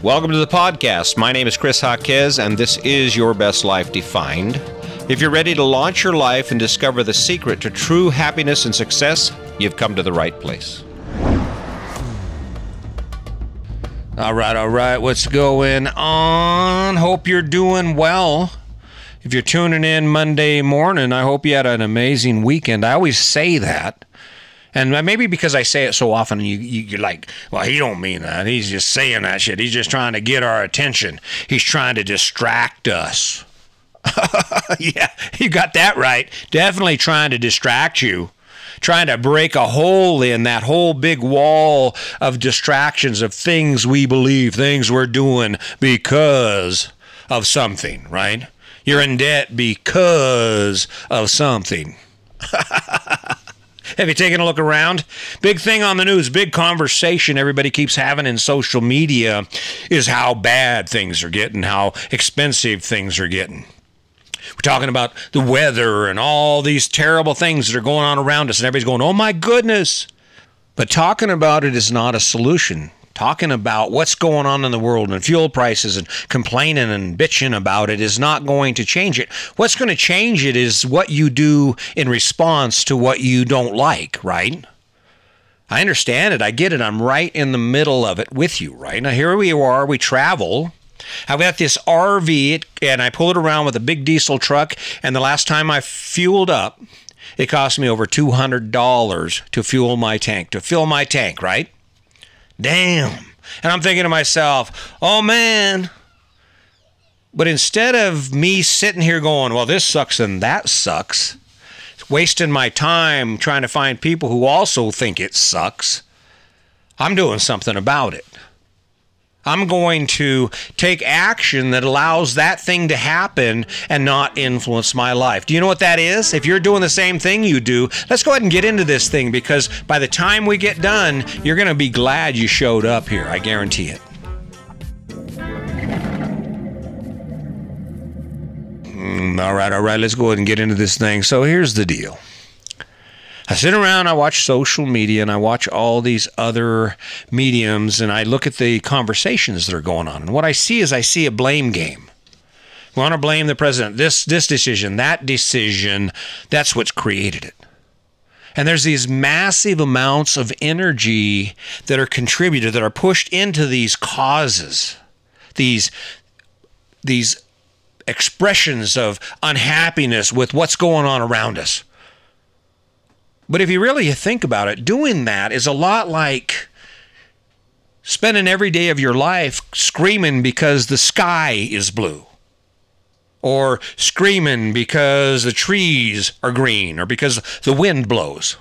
Welcome to the podcast. My name is Chris Jaquez, and this is Your Best Life Defined. If you're ready to launch your life and discover the secret to true happiness and success, you've come to the right place. All right, all right. What's going on? Hope you're doing well. If you're tuning in Monday morning, I hope you had an amazing weekend. I always say that. And maybe because I say it so often, you, you, are like, well, he don't mean that. He's just saying that shit. He's just trying to get our attention. He's trying to distract us. yeah, you got that right. Definitely trying to distract you. Trying to break a hole in that whole big wall of distractions of things we believe, things we're doing because of something, right? You're in debt because of something. Have you taken a look around? Big thing on the news, big conversation everybody keeps having in social media is how bad things are getting, how expensive things are getting. We're talking about the weather and all these terrible things that are going on around us, and everybody's going, oh my goodness. But talking about it is not a solution talking about what's going on in the world and fuel prices and complaining and bitching about it is not going to change it. What's going to change it is what you do in response to what you don't like, right? I understand it. I get it. I'm right in the middle of it with you, right? Now, here we are. We travel. I've got this RV and I pull it around with a big diesel truck. And the last time I fueled up, it cost me over $200 to fuel my tank, to fill my tank, right? Damn. And I'm thinking to myself, oh man. But instead of me sitting here going, well, this sucks and that sucks, wasting my time trying to find people who also think it sucks, I'm doing something about it. I'm going to take action that allows that thing to happen and not influence my life. Do you know what that is? If you're doing the same thing you do, let's go ahead and get into this thing because by the time we get done, you're going to be glad you showed up here. I guarantee it. Mm, all right, all right, let's go ahead and get into this thing. So here's the deal. I sit around, I watch social media, and I watch all these other mediums, and I look at the conversations that are going on. And what I see is I see a blame game. We want to blame the president. This this decision, that decision, that's what's created it. And there's these massive amounts of energy that are contributed, that are pushed into these causes, these these expressions of unhappiness with what's going on around us. But if you really think about it, doing that is a lot like spending every day of your life screaming because the sky is blue or screaming because the trees are green or because the wind blows.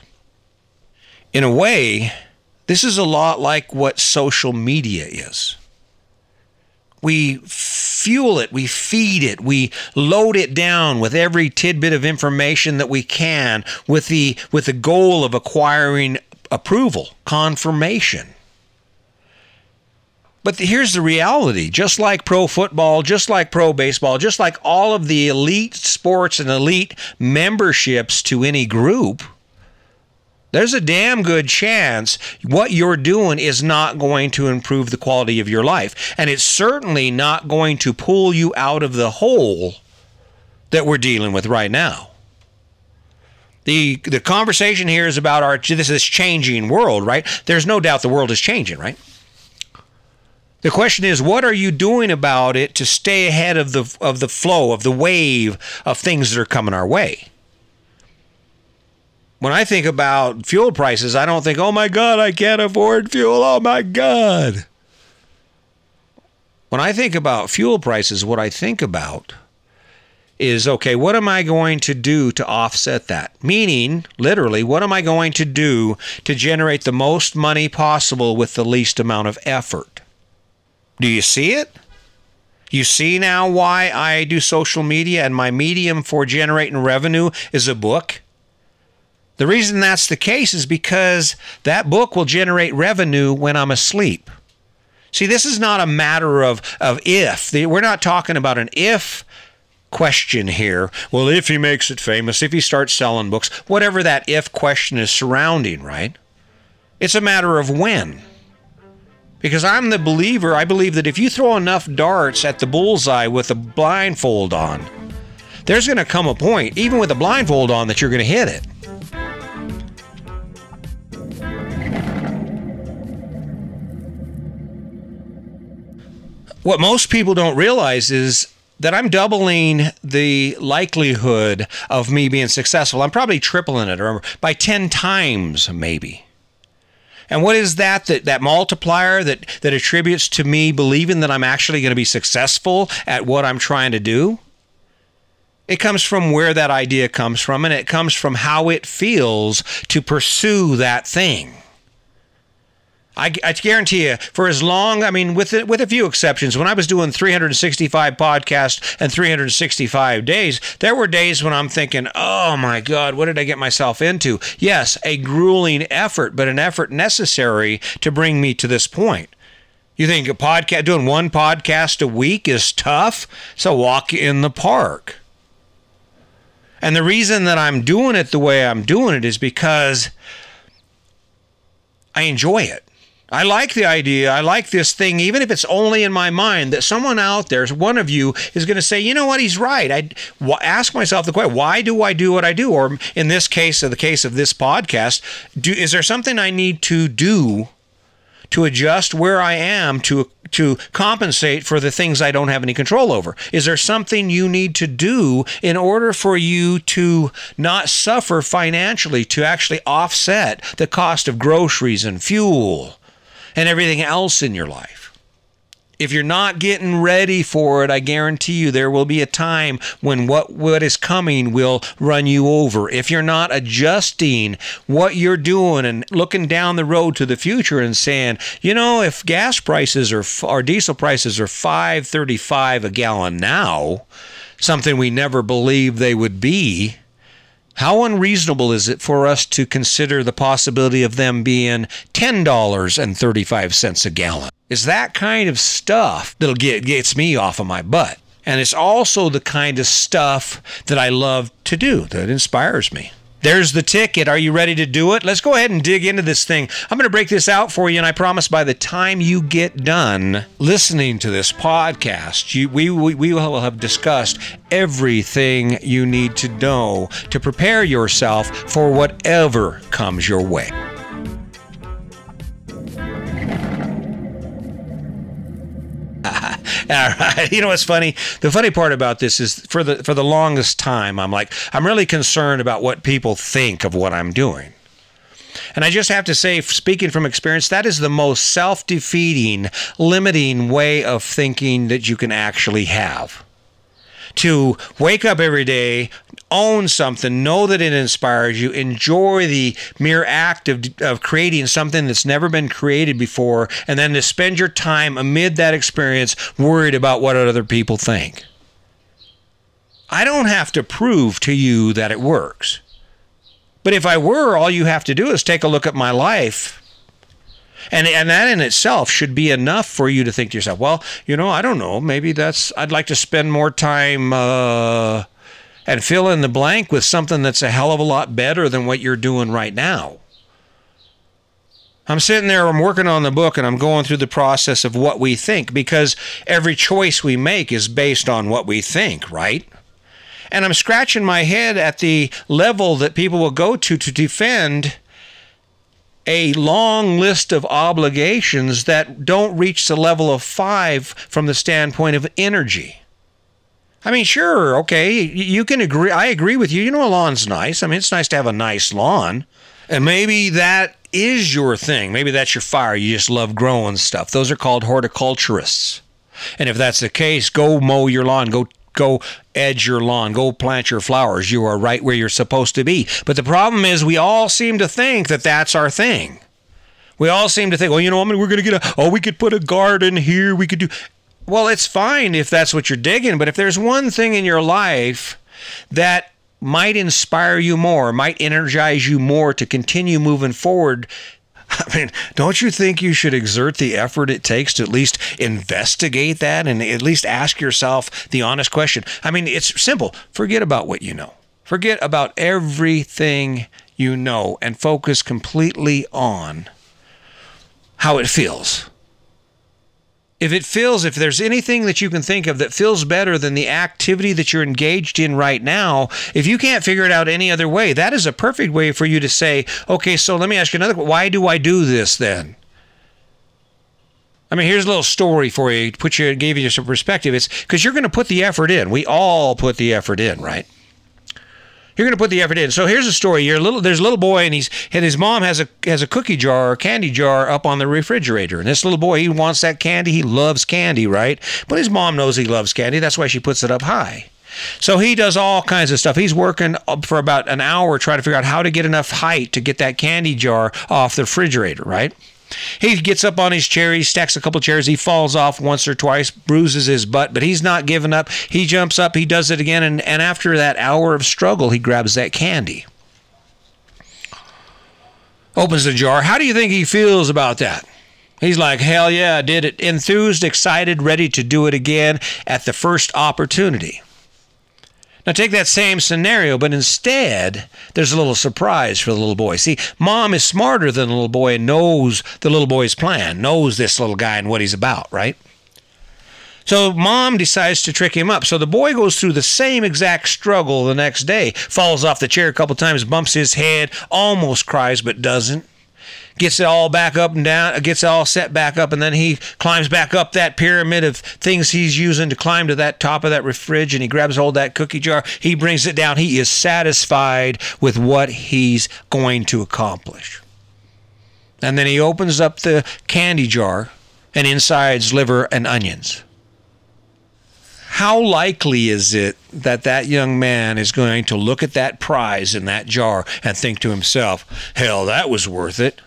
In a way, this is a lot like what social media is we fuel it, we feed it, we load it down with every tidbit of information that we can with the with the goal of acquiring approval, confirmation. But here's the reality just like pro football, just like pro baseball, just like all of the elite sports and elite memberships to any group, there's a damn good chance what you're doing is not going to improve the quality of your life. And it's certainly not going to pull you out of the hole that we're dealing with right now. The, the conversation here is about our this is changing world, right? There's no doubt the world is changing, right? The question is, what are you doing about it to stay ahead of the of the flow of the wave of things that are coming our way? When I think about fuel prices, I don't think, oh my God, I can't afford fuel. Oh my God. When I think about fuel prices, what I think about is okay, what am I going to do to offset that? Meaning, literally, what am I going to do to generate the most money possible with the least amount of effort? Do you see it? You see now why I do social media and my medium for generating revenue is a book? The reason that's the case is because that book will generate revenue when I'm asleep. See, this is not a matter of, of if. We're not talking about an if question here. Well, if he makes it famous, if he starts selling books, whatever that if question is surrounding, right? It's a matter of when. Because I'm the believer, I believe that if you throw enough darts at the bullseye with a blindfold on, there's going to come a point, even with a blindfold on, that you're going to hit it. What most people don't realize is that I'm doubling the likelihood of me being successful. I'm probably tripling it or by 10 times maybe. And what is that that that multiplier that that attributes to me believing that I'm actually going to be successful at what I'm trying to do? It comes from where that idea comes from and it comes from how it feels to pursue that thing. I, I guarantee you, for as long, I mean, with with a few exceptions, when I was doing 365 podcasts and 365 days, there were days when I'm thinking, "Oh my God, what did I get myself into?" Yes, a grueling effort, but an effort necessary to bring me to this point. You think a podcast, doing one podcast a week is tough? It's a walk in the park. And the reason that I'm doing it the way I'm doing it is because I enjoy it. I like the idea. I like this thing, even if it's only in my mind, that someone out there, one of you, is going to say, you know what, he's right. I ask myself the question, why do I do what I do? Or in this case, of the case of this podcast, do, is there something I need to do to adjust where I am to to compensate for the things I don't have any control over? Is there something you need to do in order for you to not suffer financially to actually offset the cost of groceries and fuel and everything else in your life. If you're not getting ready for it, I guarantee you there will be a time when what, what is coming will run you over. If you're not adjusting what you're doing and looking down the road to the future and saying, you know, if gas prices or, or diesel prices are 5.35 a gallon now, something we never believed they would be, how unreasonable is it for us to consider the possibility of them being $10.35 a gallon? Is that kind of stuff that'll get gets me off of my butt. And it's also the kind of stuff that I love to do that inspires me. There's the ticket. Are you ready to do it? Let's go ahead and dig into this thing. I'm going to break this out for you, and I promise by the time you get done listening to this podcast, you, we, we, we will have discussed everything you need to know to prepare yourself for whatever comes your way. All right. You know what's funny? The funny part about this is for the for the longest time, I'm like, I'm really concerned about what people think of what I'm doing. And I just have to say, speaking from experience, that is the most self defeating, limiting way of thinking that you can actually have to wake up every day, own something, know that it inspires you, enjoy the mere act of, of creating something that's never been created before, and then to spend your time amid that experience worried about what other people think. I don't have to prove to you that it works. But if I were, all you have to do is take a look at my life and and that in itself should be enough for you to think to yourself, well, you know, I don't know, maybe that's I'd like to spend more time uh, and fill in the blank with something that's a hell of a lot better than what you're doing right now. I'm sitting there, I'm working on the book, and I'm going through the process of what we think because every choice we make is based on what we think, right? And I'm scratching my head at the level that people will go to to defend a long list of obligations that don't reach the level of five from the standpoint of energy. I mean, sure, okay, you can agree. I agree with you. You know, a lawn's nice. I mean, it's nice to have a nice lawn. And maybe that is your thing. Maybe that's your fire. You just love growing stuff. Those are called horticulturists. And if that's the case, go mow your lawn, go go edge your lawn, go plant your flowers. You are right where you're supposed to be. But the problem is, we all seem to think that that's our thing. We all seem to think, well, you know, I mean, we're going to get a, oh, we could put a garden here. We could do, well, it's fine if that's what you're digging. But if there's one thing in your life that might inspire you more, might energize you more to continue moving forward, I mean, don't you think you should exert the effort it takes to at least investigate that and at least ask yourself the honest question? I mean, it's simple. Forget about what you know. Forget about everything you know and focus completely on how it feels. If it feels, if there's anything that you can think of that feels better than the activity that you're engaged in right now, if you can't figure it out any other way, that is a perfect way for you to say, okay, so let me ask you another why do I do this then? I mean, here's a little story for you, put you, gave you some perspective. It's because you're going to put the effort in. We all put the effort in, right? You're going to put the effort in. So here's a story. You're a little. There's a little boy, and he's and his mom has a has a cookie jar or candy jar up on the refrigerator. And this little boy, he wants that candy. He loves candy, right? But his mom knows he loves candy. That's why she puts it up high. So he does all kinds of stuff. He's working for about an hour trying to figure out how to get enough height to get that candy jar off the refrigerator, right? He gets up on his chair, he stacks a couple chairs, he falls off once or twice, bruises his butt, but he's not giving up. He jumps up, he does it again, and, and after that hour of struggle, he grabs that candy. Opens the jar. How do you think he feels about that? He's like, hell yeah, I did it. Enthused, excited, ready to do it again at the first opportunity. Now take that same scenario, but instead, there's a little surprise for the little boy. See, mom is smarter than the little boy and knows the little boy's plan, knows this little guy and what he's about, right? So mom decides to trick him up. So the boy goes through the same exact struggle the next day, falls off the chair a couple times, bumps his head, almost cries, but doesn't gets it all back up and down, gets it all set back up, and then he climbs back up that pyramid of things he's using to climb to that top of that fridge, and he grabs hold that cookie jar. He brings it down. He is satisfied with what he's going to accomplish. And then he opens up the candy jar, and inside's liver and onions. How likely is it that that young man is going to look at that prize in that jar and think to himself, hell, that was worth it?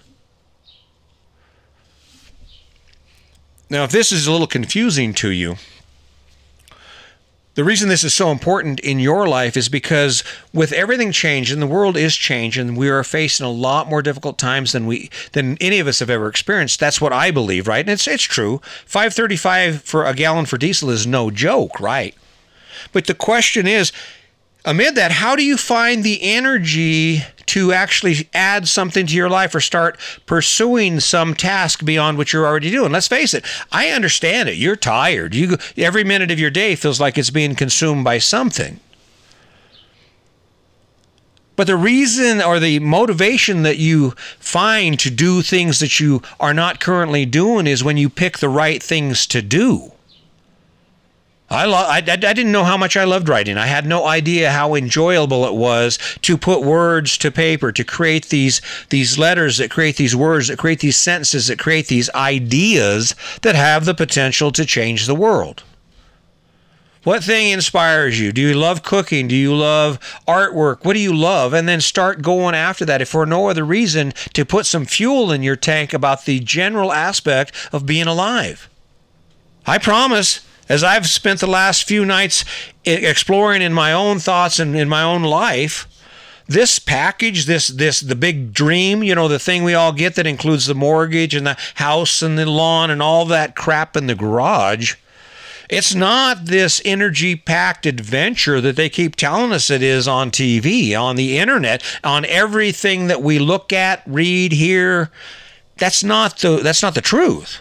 Now, if this is a little confusing to you, the reason this is so important in your life is because with everything changing, the world is changing. We are facing a lot more difficult times than we than any of us have ever experienced. That's what I believe, right? And it's it's true. Five thirty five for a gallon for diesel is no joke, right? But the question is, amid that, how do you find the energy to actually add something to your life or start pursuing some task beyond what you're already doing? Let's face it, I understand it. You're tired. You every minute of your day feels like it's being consumed by something. But the reason or the motivation that you find to do things that you are not currently doing is when you pick the right things to do. I, lo- I, I, didn't know how much I loved writing. I had no idea how enjoyable it was to put words to paper, to create these these letters that create these words, that create these sentences, that create these ideas that have the potential to change the world. What thing inspires you? Do you love cooking? Do you love artwork? What do you love? And then start going after that, if for no other reason, to put some fuel in your tank about the general aspect of being alive. I promise as I've spent the last few nights exploring in my own thoughts and in my own life, this package, this this the big dream, you know, the thing we all get that includes the mortgage and the house and the lawn and all that crap in the garage. It's not this energy packed adventure that they keep telling us it is on TV, on the internet, on everything that we look at, read, hear. That's not the that's not the truth.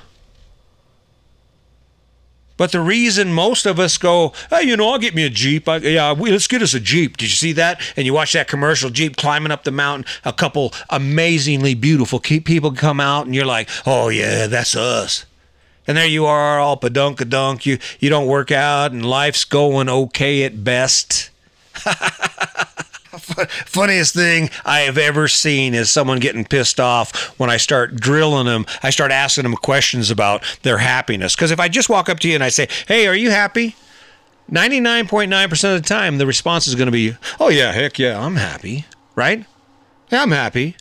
But the reason most of us go, hey, you know, I'll get me a Jeep. I, yeah, let's get us a Jeep. Did you see that? And you watch that commercial Jeep climbing up the mountain. A couple amazingly beautiful people come out, and you're like, oh, yeah, that's us. And there you are, all padunk dunk. You, you don't work out, and life's going okay at best. funniest thing I have ever seen is someone getting pissed off when I start drilling them. I start asking them questions about their happiness. Because if I just walk up to you and I say, "Hey, are you happy?" 99.9% of the time, the response is going to be, "Oh yeah, heck yeah, I'm happy." Right? Yeah, I'm happy.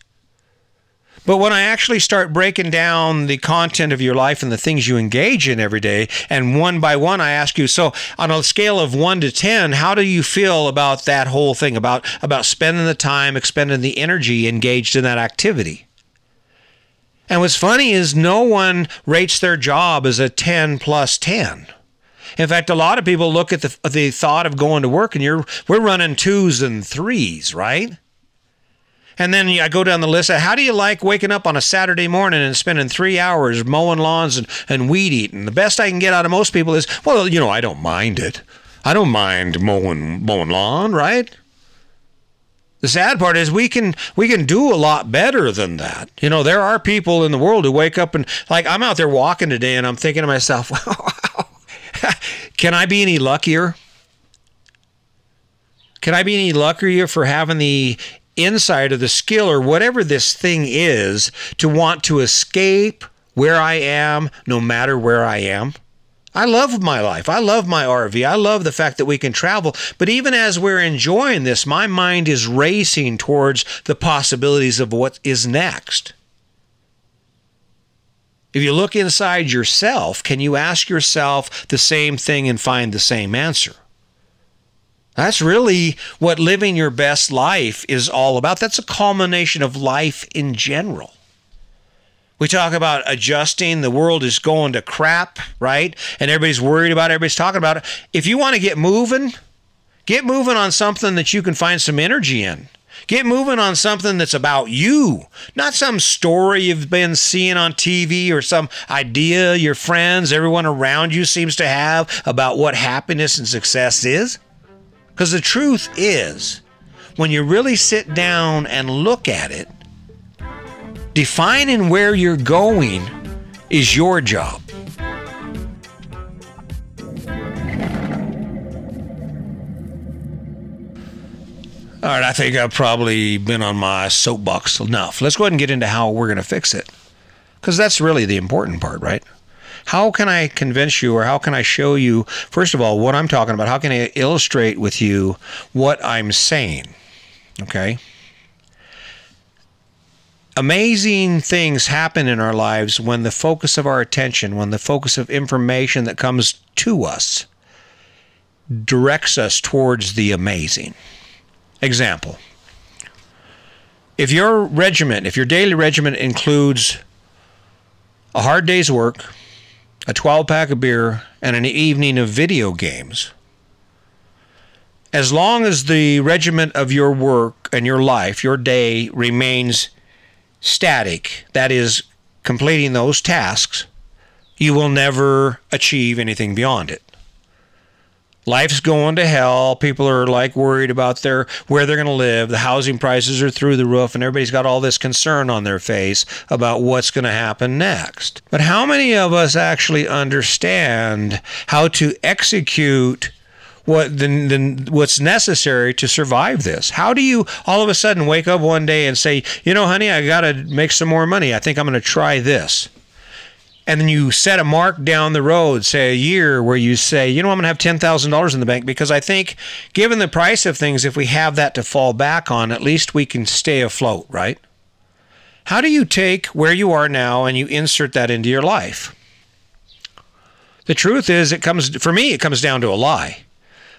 But when I actually start breaking down the content of your life and the things you engage in every day, and one by one, I ask you, so on a scale of one to 10, how do you feel about that whole thing, about, about spending the time, expending the energy engaged in that activity? And what's funny is no one rates their job as a 10 plus 10. In fact, a lot of people look at the, the thought of going to work and you're we're running twos and threes, right? And then I go down the list. How do you like waking up on a Saturday morning and spending three hours mowing lawns and, and weed eating? The best I can get out of most people is, well, you know, I don't mind it. I don't mind mowing mowing lawn, right? The sad part is we can we can do a lot better than that. You know, there are people in the world who wake up and like I'm out there walking today and I'm thinking to myself, can I be any luckier? Can I be any luckier for having the insight of the skill or whatever this thing is to want to escape where I am no matter where I am? I love my life. I love my RV. I love the fact that we can travel. But even as we're enjoying this, my mind is racing towards the possibilities of what is next. If you look inside yourself, can you ask yourself the same thing and find the same answer? That's really what living your best life is all about. That's a culmination of life in general. We talk about adjusting. The world is going to crap, right? And everybody's worried about it. Everybody's talking about it. If you want to get moving, get moving on something that you can find some energy in. Get moving on something that's about you, not some story you've been seeing on TV or some idea your friends, everyone around you seems to have about what happiness and success is. Because the truth is, when you really sit down and look at it, defining where you're going is your job. All right, I think I've probably been on my soapbox enough. Let's go ahead and get into how we're going to fix it. Because that's really the important part, right? How can I convince you or how can I show you, first of all, what I'm talking about? How can I illustrate with you what I'm saying? Okay. Amazing things happen in our lives when the focus of our attention, when the focus of information that comes to us directs us towards the amazing. Example If your regiment, if your daily regiment includes a hard day's work, a 12 pack of beer, and an evening of video games, as long as the regiment of your work and your life, your day remains static, that is, completing those tasks, you will never achieve anything beyond it life's going to hell. People are like worried about their where they're going to live. The housing prices are through the roof, and everybody's got all this concern on their face about what's going to happen next. But how many of us actually understand how to execute? what then what's necessary to survive this how do you all of a sudden wake up one day and say you know honey i got to make some more money i think i'm going to try this and then you set a mark down the road, say a year, where you say, you know, I'm going to have ten thousand dollars in the bank because I think, given the price of things, if we have that to fall back on, at least we can stay afloat, right? How do you take where you are now and you insert that into your life? The truth is, it comes for me. It comes down to a lie.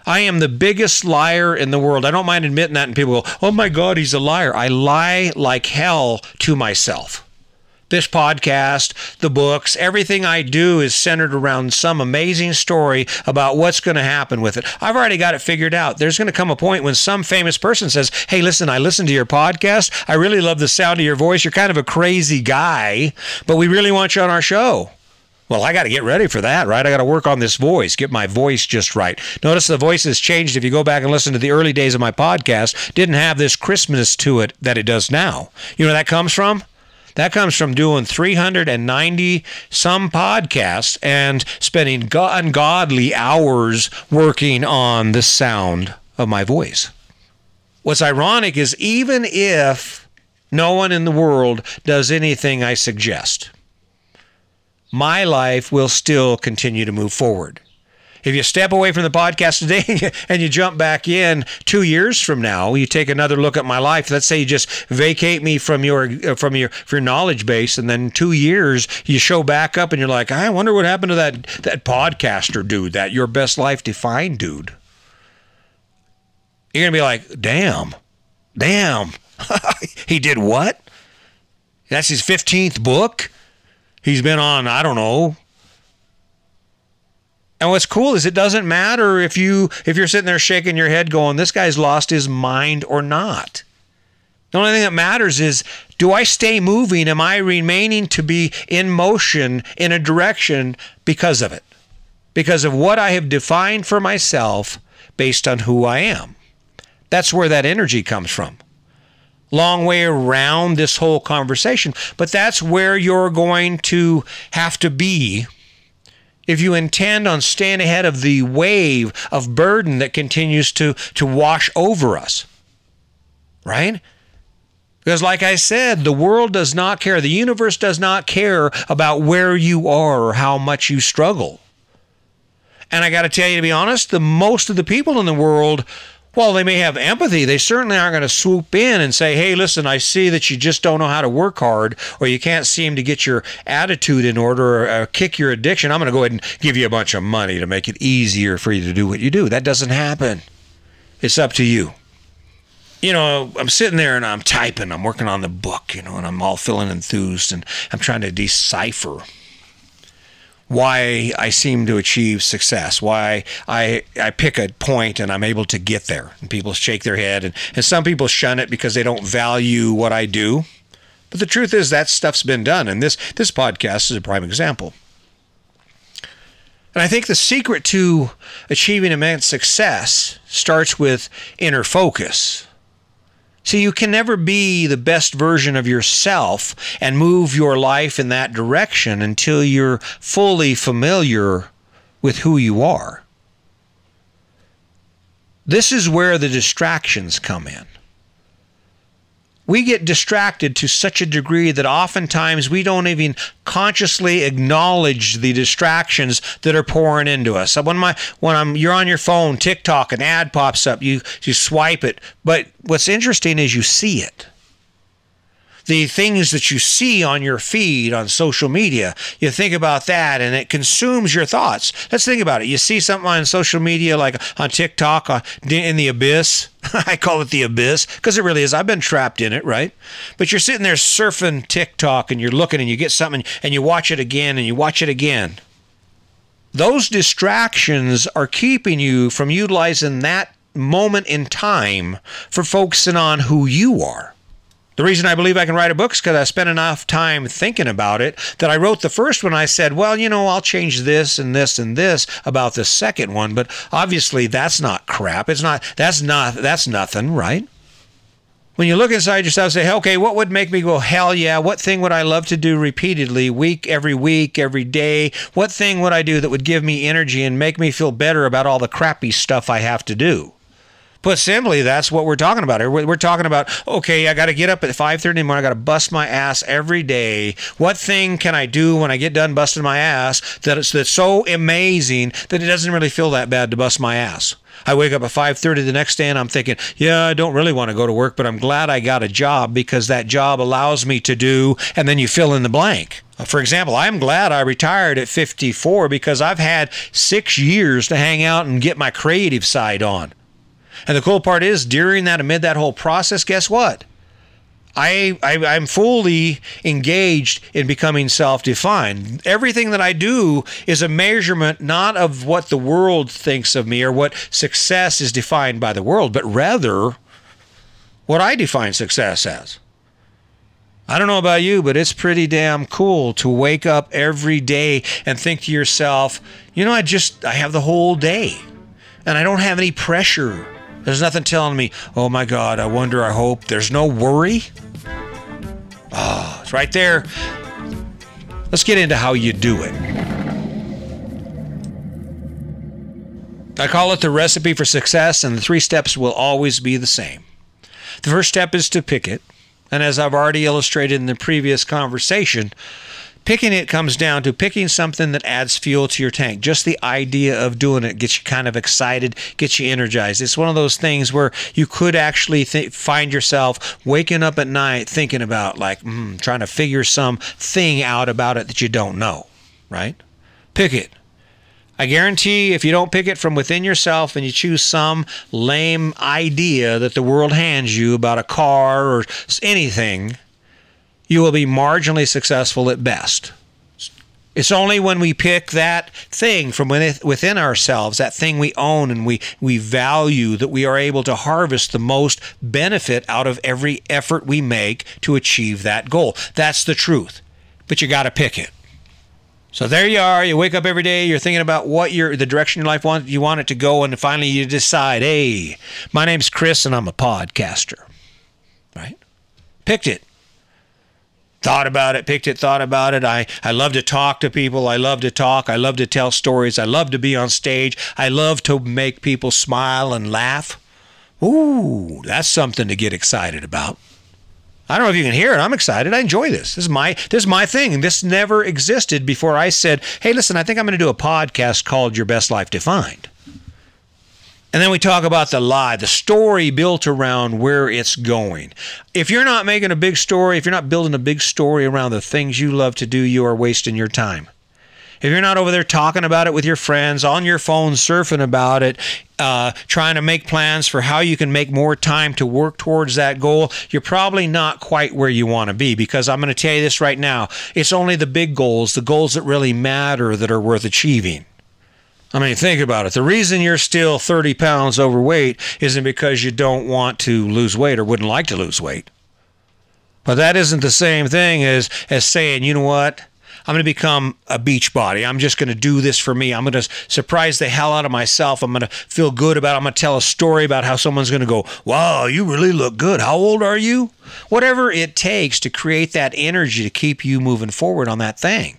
I am the biggest liar in the world. I don't mind admitting that, and people go, "Oh my God, he's a liar." I lie like hell to myself this podcast, the books, everything I do is centered around some amazing story about what's going to happen with it. I've already got it figured out. There's going to come a point when some famous person says, Hey, listen, I listened to your podcast. I really love the sound of your voice. You're kind of a crazy guy, but we really want you on our show. Well, I got to get ready for that, right? I got to work on this voice, get my voice just right. Notice the voice has changed. If you go back and listen to the early days of my podcast, didn't have this crispness to it that it does now. You know where that comes from? That comes from doing 390 some podcasts and spending ungodly hours working on the sound of my voice. What's ironic is even if no one in the world does anything I suggest, my life will still continue to move forward. If you step away from the podcast today and you jump back in two years from now, you take another look at my life. Let's say you just vacate me from your uh, from your from your knowledge base, and then two years you show back up, and you're like, I wonder what happened to that that podcaster dude, that your best life defined dude. You're gonna be like, damn, damn, he did what? That's his fifteenth book. He's been on, I don't know, and what's cool is it doesn't matter if you if you're sitting there shaking your head going, this guy's lost his mind or not. The only thing that matters is do I stay moving? Am I remaining to be in motion in a direction because of it? Because of what I have defined for myself based on who I am. That's where that energy comes from. Long way around this whole conversation, but that's where you're going to have to be if you intend on staying ahead of the wave of burden that continues to, to wash over us. Right? Because, like I said, the world does not care. The universe does not care about where you are or how much you struggle. And I got to tell you, to be honest, the most of the people in the world, while they may have empathy, they certainly aren't going to swoop in and say, hey, listen, I see that you just don't know how to work hard or you can't seem to get your attitude in order or uh, kick your addiction. I'm going to go ahead and give you a bunch of money to make it easier for you to do what you do. That doesn't happen. It's up to you you know, I'm sitting there and I'm typing, I'm working on the book, you know, and I'm all feeling enthused and I'm trying to decipher why I seem to achieve success, why I, I pick a point and I'm able to get there. And people shake their head, and, and some people shun it because they don't value what I do. But the truth is, that stuff's been done, and this, this podcast is a prime example. And I think the secret to achieving immense success starts with inner focus. See, you can never be the best version of yourself and move your life in that direction until you're fully familiar with who you are. This is where the distractions come in we get distracted to such a degree that oftentimes we don't even consciously acknowledge the distractions that are pouring into us. So when my when I'm you're on your phone, TikTok, an ad pops up, you you swipe it. But what's interesting is you see it the things that you see on your feed on social media. You think about that and it consumes your thoughts. Let's think about it. You see something on social media, like on TikTok, uh, in the abyss. I call it the abyss because it really is. I've been trapped in it, right? But you're sitting there surfing TikTok and you're looking and you get something and you watch it again and you watch it again. Those distractions are keeping you from utilizing that moment in time for focusing on who you are. The reason I believe I can write a book is because I spent enough time thinking about it that I wrote the first one. I said, well, you know, I'll change this and this and this about the second one, but obviously that's not crap. It's not, that's not, that's nothing, right? When you look inside yourself, say, okay, what would make me go, hell yeah? What thing would I love to do repeatedly, week, every week, every day? What thing would I do that would give me energy and make me feel better about all the crappy stuff I have to do? Put simply, that's what we're talking about here. We're talking about, okay, I got to get up at 5.30 in the morning. I got to bust my ass every day. What thing can I do when I get done busting my ass that it's that's so amazing that it doesn't really feel that bad to bust my ass? I wake up at 5:30 the next day and I'm thinking, yeah, I don't really want to go to work, but I'm glad I got a job because that job allows me to do and then you fill in the blank. Uh, for example, I'm glad I retired at 54 because I've had 6 years to hang out and get my creative side on. And the cool part is, during that, amid that whole process, guess what? I, I am fully engaged in becoming self-defined. Everything that I do is a measurement not of what the world thinks of me or what success is defined by the world, but rather what I define success as. I don't know about you, but it's pretty damn cool to wake up every day and think to yourself, you know, I just I have the whole day and I don't have any pressure there's nothing telling me, oh my God, I wonder, I hope. There's no worry. Oh, it's right there. Let's get into how you do it. I call it the recipe for success, and the three steps will always be the same. The first step is to pick it. And as I've already illustrated in the previous conversation, Picking it comes down to picking something that adds fuel to your tank. Just the idea of doing it gets you kind of excited, gets you energized. It's one of those things where you could actually th- find yourself waking up at night thinking about, like, mm, trying to figure some thing out about it that you don't know, right? Pick it. I guarantee if you don't pick it from within yourself and you choose some lame idea that the world hands you about a car or anything, you will be marginally successful at best. It's only when we pick that thing from within ourselves, that thing we own and we, we value, that we are able to harvest the most benefit out of every effort we make to achieve that goal. That's the truth. But you got to pick it. So there you are. You wake up every day. You're thinking about what your the direction your life want you want it to go, and finally you decide, "Hey, my name's Chris, and I'm a podcaster." Right? Picked it thought about it, picked it, thought about it. I, I love to talk to people. I love to talk. I love to tell stories. I love to be on stage. I love to make people smile and laugh. Ooh, that's something to get excited about. I don't know if you can hear it. I'm excited. I enjoy this. This is my this is my thing. This never existed before I said, "Hey, listen, I think I'm going to do a podcast called Your Best Life Defined." And then we talk about the lie, the story built around where it's going. If you're not making a big story, if you're not building a big story around the things you love to do, you are wasting your time. If you're not over there talking about it with your friends, on your phone, surfing about it, uh, trying to make plans for how you can make more time to work towards that goal, you're probably not quite where you want to be. Because I'm going to tell you this right now it's only the big goals, the goals that really matter, that are worth achieving. I mean, think about it. The reason you're still 30 pounds overweight isn't because you don't want to lose weight or wouldn't like to lose weight. But that isn't the same thing as, as saying, you know what? I'm going to become a beach body. I'm just going to do this for me. I'm going to surprise the hell out of myself. I'm going to feel good about it. I'm going to tell a story about how someone's going to go, wow, you really look good. How old are you? Whatever it takes to create that energy to keep you moving forward on that thing.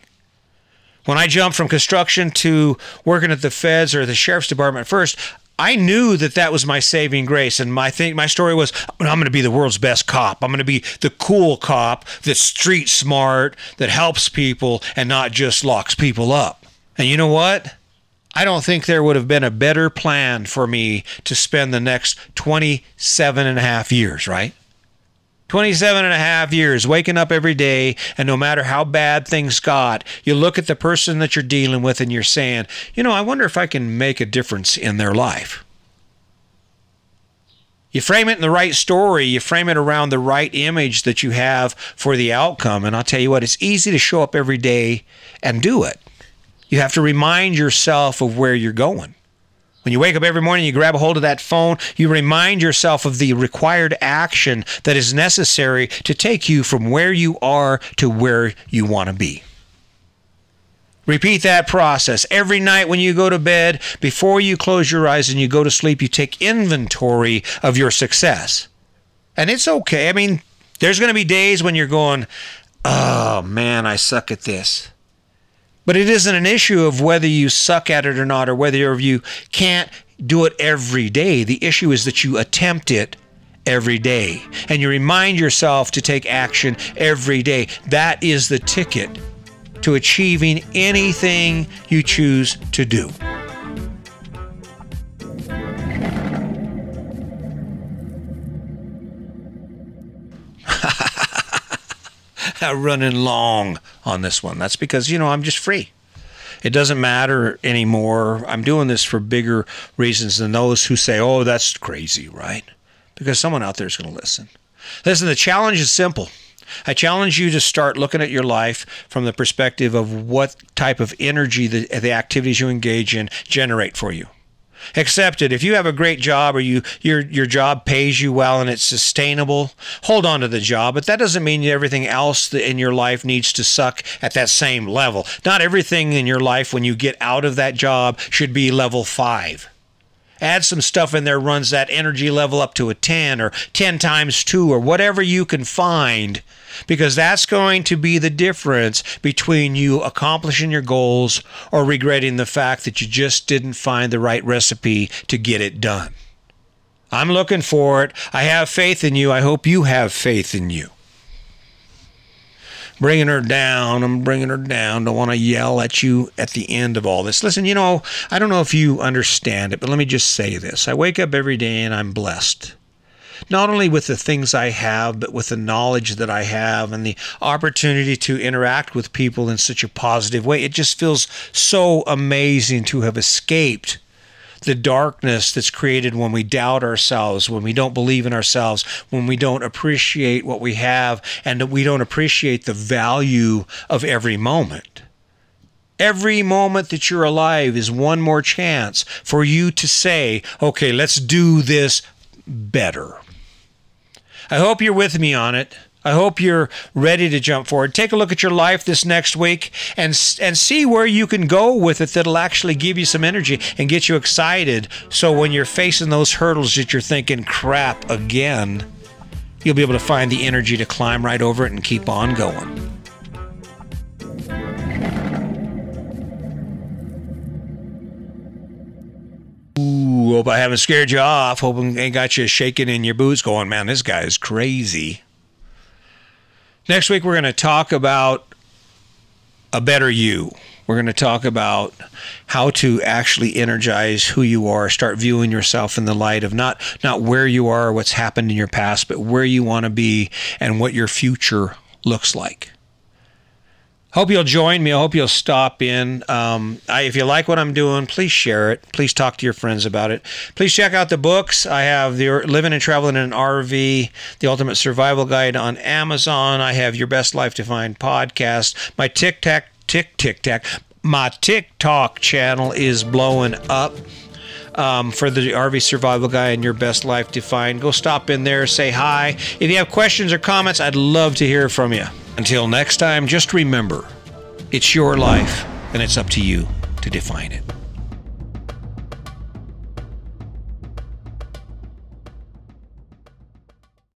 When I jumped from construction to working at the feds or the sheriff's department first, I knew that that was my saving grace, and my thing, my story was, I'm going to be the world's best cop. I'm going to be the cool cop that's street smart, that helps people, and not just locks people up. And you know what? I don't think there would have been a better plan for me to spend the next 27 and a half years, right? 27 and a half years waking up every day and no matter how bad things got you look at the person that you're dealing with and you're saying you know i wonder if i can make a difference in their life. You frame it in the right story you frame it around the right image that you have for the outcome and i'll tell you what it's easy to show up every day and do it. You have to remind yourself of where you're going when you wake up every morning, you grab a hold of that phone, you remind yourself of the required action that is necessary to take you from where you are to where you want to be. Repeat that process. Every night when you go to bed, before you close your eyes and you go to sleep, you take inventory of your success. And it's okay. I mean, there's going to be days when you're going, oh man, I suck at this. But it isn't an issue of whether you suck at it or not, or whether you can't do it every day. The issue is that you attempt it every day and you remind yourself to take action every day. That is the ticket to achieving anything you choose to do. Running long on this one. That's because, you know, I'm just free. It doesn't matter anymore. I'm doing this for bigger reasons than those who say, oh, that's crazy, right? Because someone out there is going to listen. Listen, the challenge is simple. I challenge you to start looking at your life from the perspective of what type of energy the, the activities you engage in generate for you. Accept it. If you have a great job or you your your job pays you well and it's sustainable, hold on to the job. But that doesn't mean everything else in your life needs to suck at that same level. Not everything in your life when you get out of that job should be level five. Add some stuff in there runs that energy level up to a 10 or 10 times 2 or whatever you can find because that's going to be the difference between you accomplishing your goals or regretting the fact that you just didn't find the right recipe to get it done. I'm looking for it. I have faith in you. I hope you have faith in you. Bringing her down. I'm bringing her down. Don't want to yell at you at the end of all this. Listen, you know, I don't know if you understand it, but let me just say this. I wake up every day and I'm blessed not only with the things I have, but with the knowledge that I have and the opportunity to interact with people in such a positive way. It just feels so amazing to have escaped the darkness that's created when we doubt ourselves, when we don't believe in ourselves, when we don't appreciate what we have, and that we don't appreciate the value of every moment. Every moment that you're alive is one more chance for you to say, okay, let's do this better. I hope you're with me on it. I hope you're ready to jump forward. Take a look at your life this next week and and see where you can go with it that'll actually give you some energy and get you excited. So when you're facing those hurdles that you're thinking crap again, you'll be able to find the energy to climb right over it and keep on going. Hope I haven't scared you off. Hoping ain't got you shaking in your boots going, man, this guy is crazy. Next week, we're going to talk about a better you. We're going to talk about how to actually energize who you are, start viewing yourself in the light of not not where you are what's happened in your past, but where you want to be and what your future looks like. Hope you'll join me. I hope you'll stop in. Um, I, if you like what I'm doing, please share it. Please talk to your friends about it. Please check out the books. I have the Living and Traveling in an RV, The Ultimate Survival Guide on Amazon. I have Your Best Life Defined podcast. My Tic Tac, Tick Tic Tac, my TikTok channel is blowing up. Um, for the RV Survival Guy and Your Best Life Defined. Go stop in there, say hi. If you have questions or comments, I'd love to hear from you. Until next time, just remember it's your life, and it's up to you to define it.